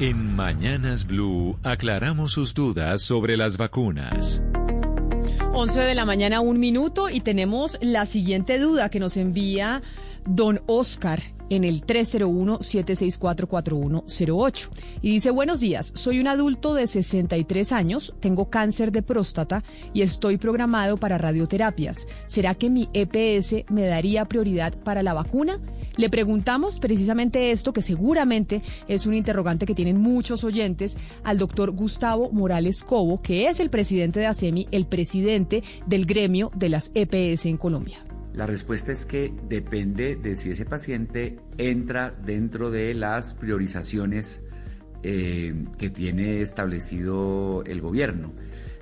En Mañanas Blue aclaramos sus dudas sobre las vacunas. 11 de la mañana, un minuto, y tenemos la siguiente duda que nos envía don Oscar en el 301-764-4108. Y dice, buenos días, soy un adulto de 63 años, tengo cáncer de próstata y estoy programado para radioterapias. ¿Será que mi EPS me daría prioridad para la vacuna? Le preguntamos precisamente esto, que seguramente es un interrogante que tienen muchos oyentes, al doctor Gustavo Morales Cobo, que es el presidente de ASEMI, el presidente del gremio de las EPS en Colombia. La respuesta es que depende de si ese paciente entra dentro de las priorizaciones eh, que tiene establecido el gobierno.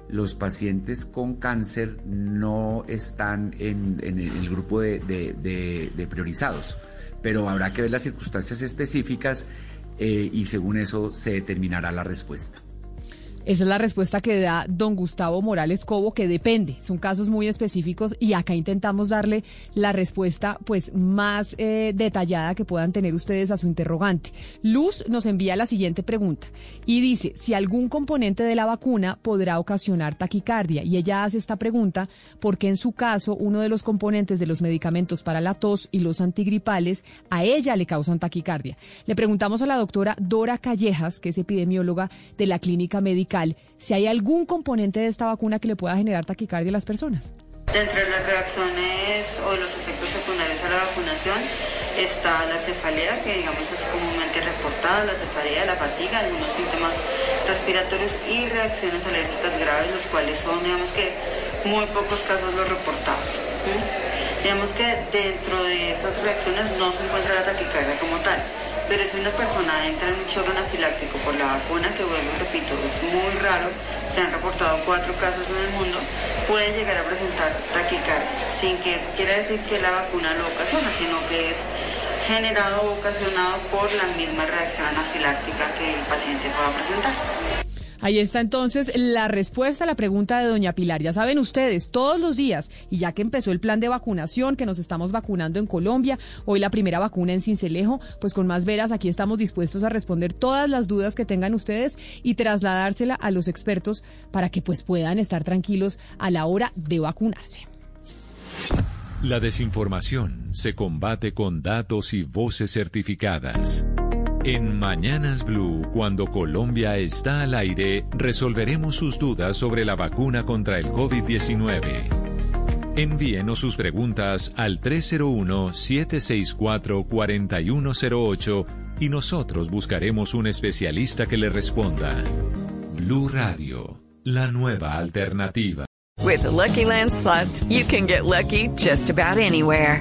Los pacientes con cáncer no están en, el grupo de, priorizados, pero habrá que ver las circunstancias específicas eh, y según eso se determinará la respuesta. Esa es la respuesta que da don Gustavo Morales Cobo, que depende, son casos muy específicos y acá intentamos darle la respuesta pues más eh, detallada que puedan tener ustedes a su interrogante. Luz nos envía la siguiente pregunta y dice si algún componente de la vacuna podrá ocasionar taquicardia y ella hace esta pregunta porque en su caso uno de los componentes de los medicamentos para la tos y los antigripales a ella le causan taquicardia. Le preguntamos a la doctora Dora Callejas, que es epidemióloga de la clínica médica si hay algún componente de esta vacuna que le pueda generar taquicardia a las personas. Dentro de las reacciones o los efectos secundarios a la vacunación está la cefalea, que digamos es comúnmente reportada, la cefalea, la fatiga, algunos síntomas respiratorios y reacciones alérgicas graves, los cuales son, digamos que, muy pocos casos los reportados. Digamos que dentro de esas reacciones no se encuentra la taquicardia como tal pero si una persona entra en un shock anafiláctico por la vacuna, que vuelvo y repito, es muy raro, se han reportado cuatro casos en el mundo, puede llegar a presentar taquicardia, sin que eso quiera decir que la vacuna lo ocasiona, sino que es generado o ocasionado por la misma reacción anafiláctica que el paciente pueda presentar. Ahí está entonces la respuesta a la pregunta de doña Pilar. Ya saben ustedes, todos los días, y ya que empezó el plan de vacunación, que nos estamos vacunando en Colombia, hoy la primera vacuna en Cincelejo, pues con más veras aquí estamos dispuestos a responder todas las dudas que tengan ustedes y trasladársela a los expertos para que pues puedan estar tranquilos a la hora de vacunarse. La desinformación se combate con datos y voces certificadas. En Mañanas Blue, cuando Colombia está al aire, resolveremos sus dudas sobre la vacuna contra el COVID-19. Envíenos sus preguntas al 301-764-4108 y nosotros buscaremos un especialista que le responda. Blue Radio, la nueva alternativa. With Lucky Land slots, you can get lucky just about anywhere.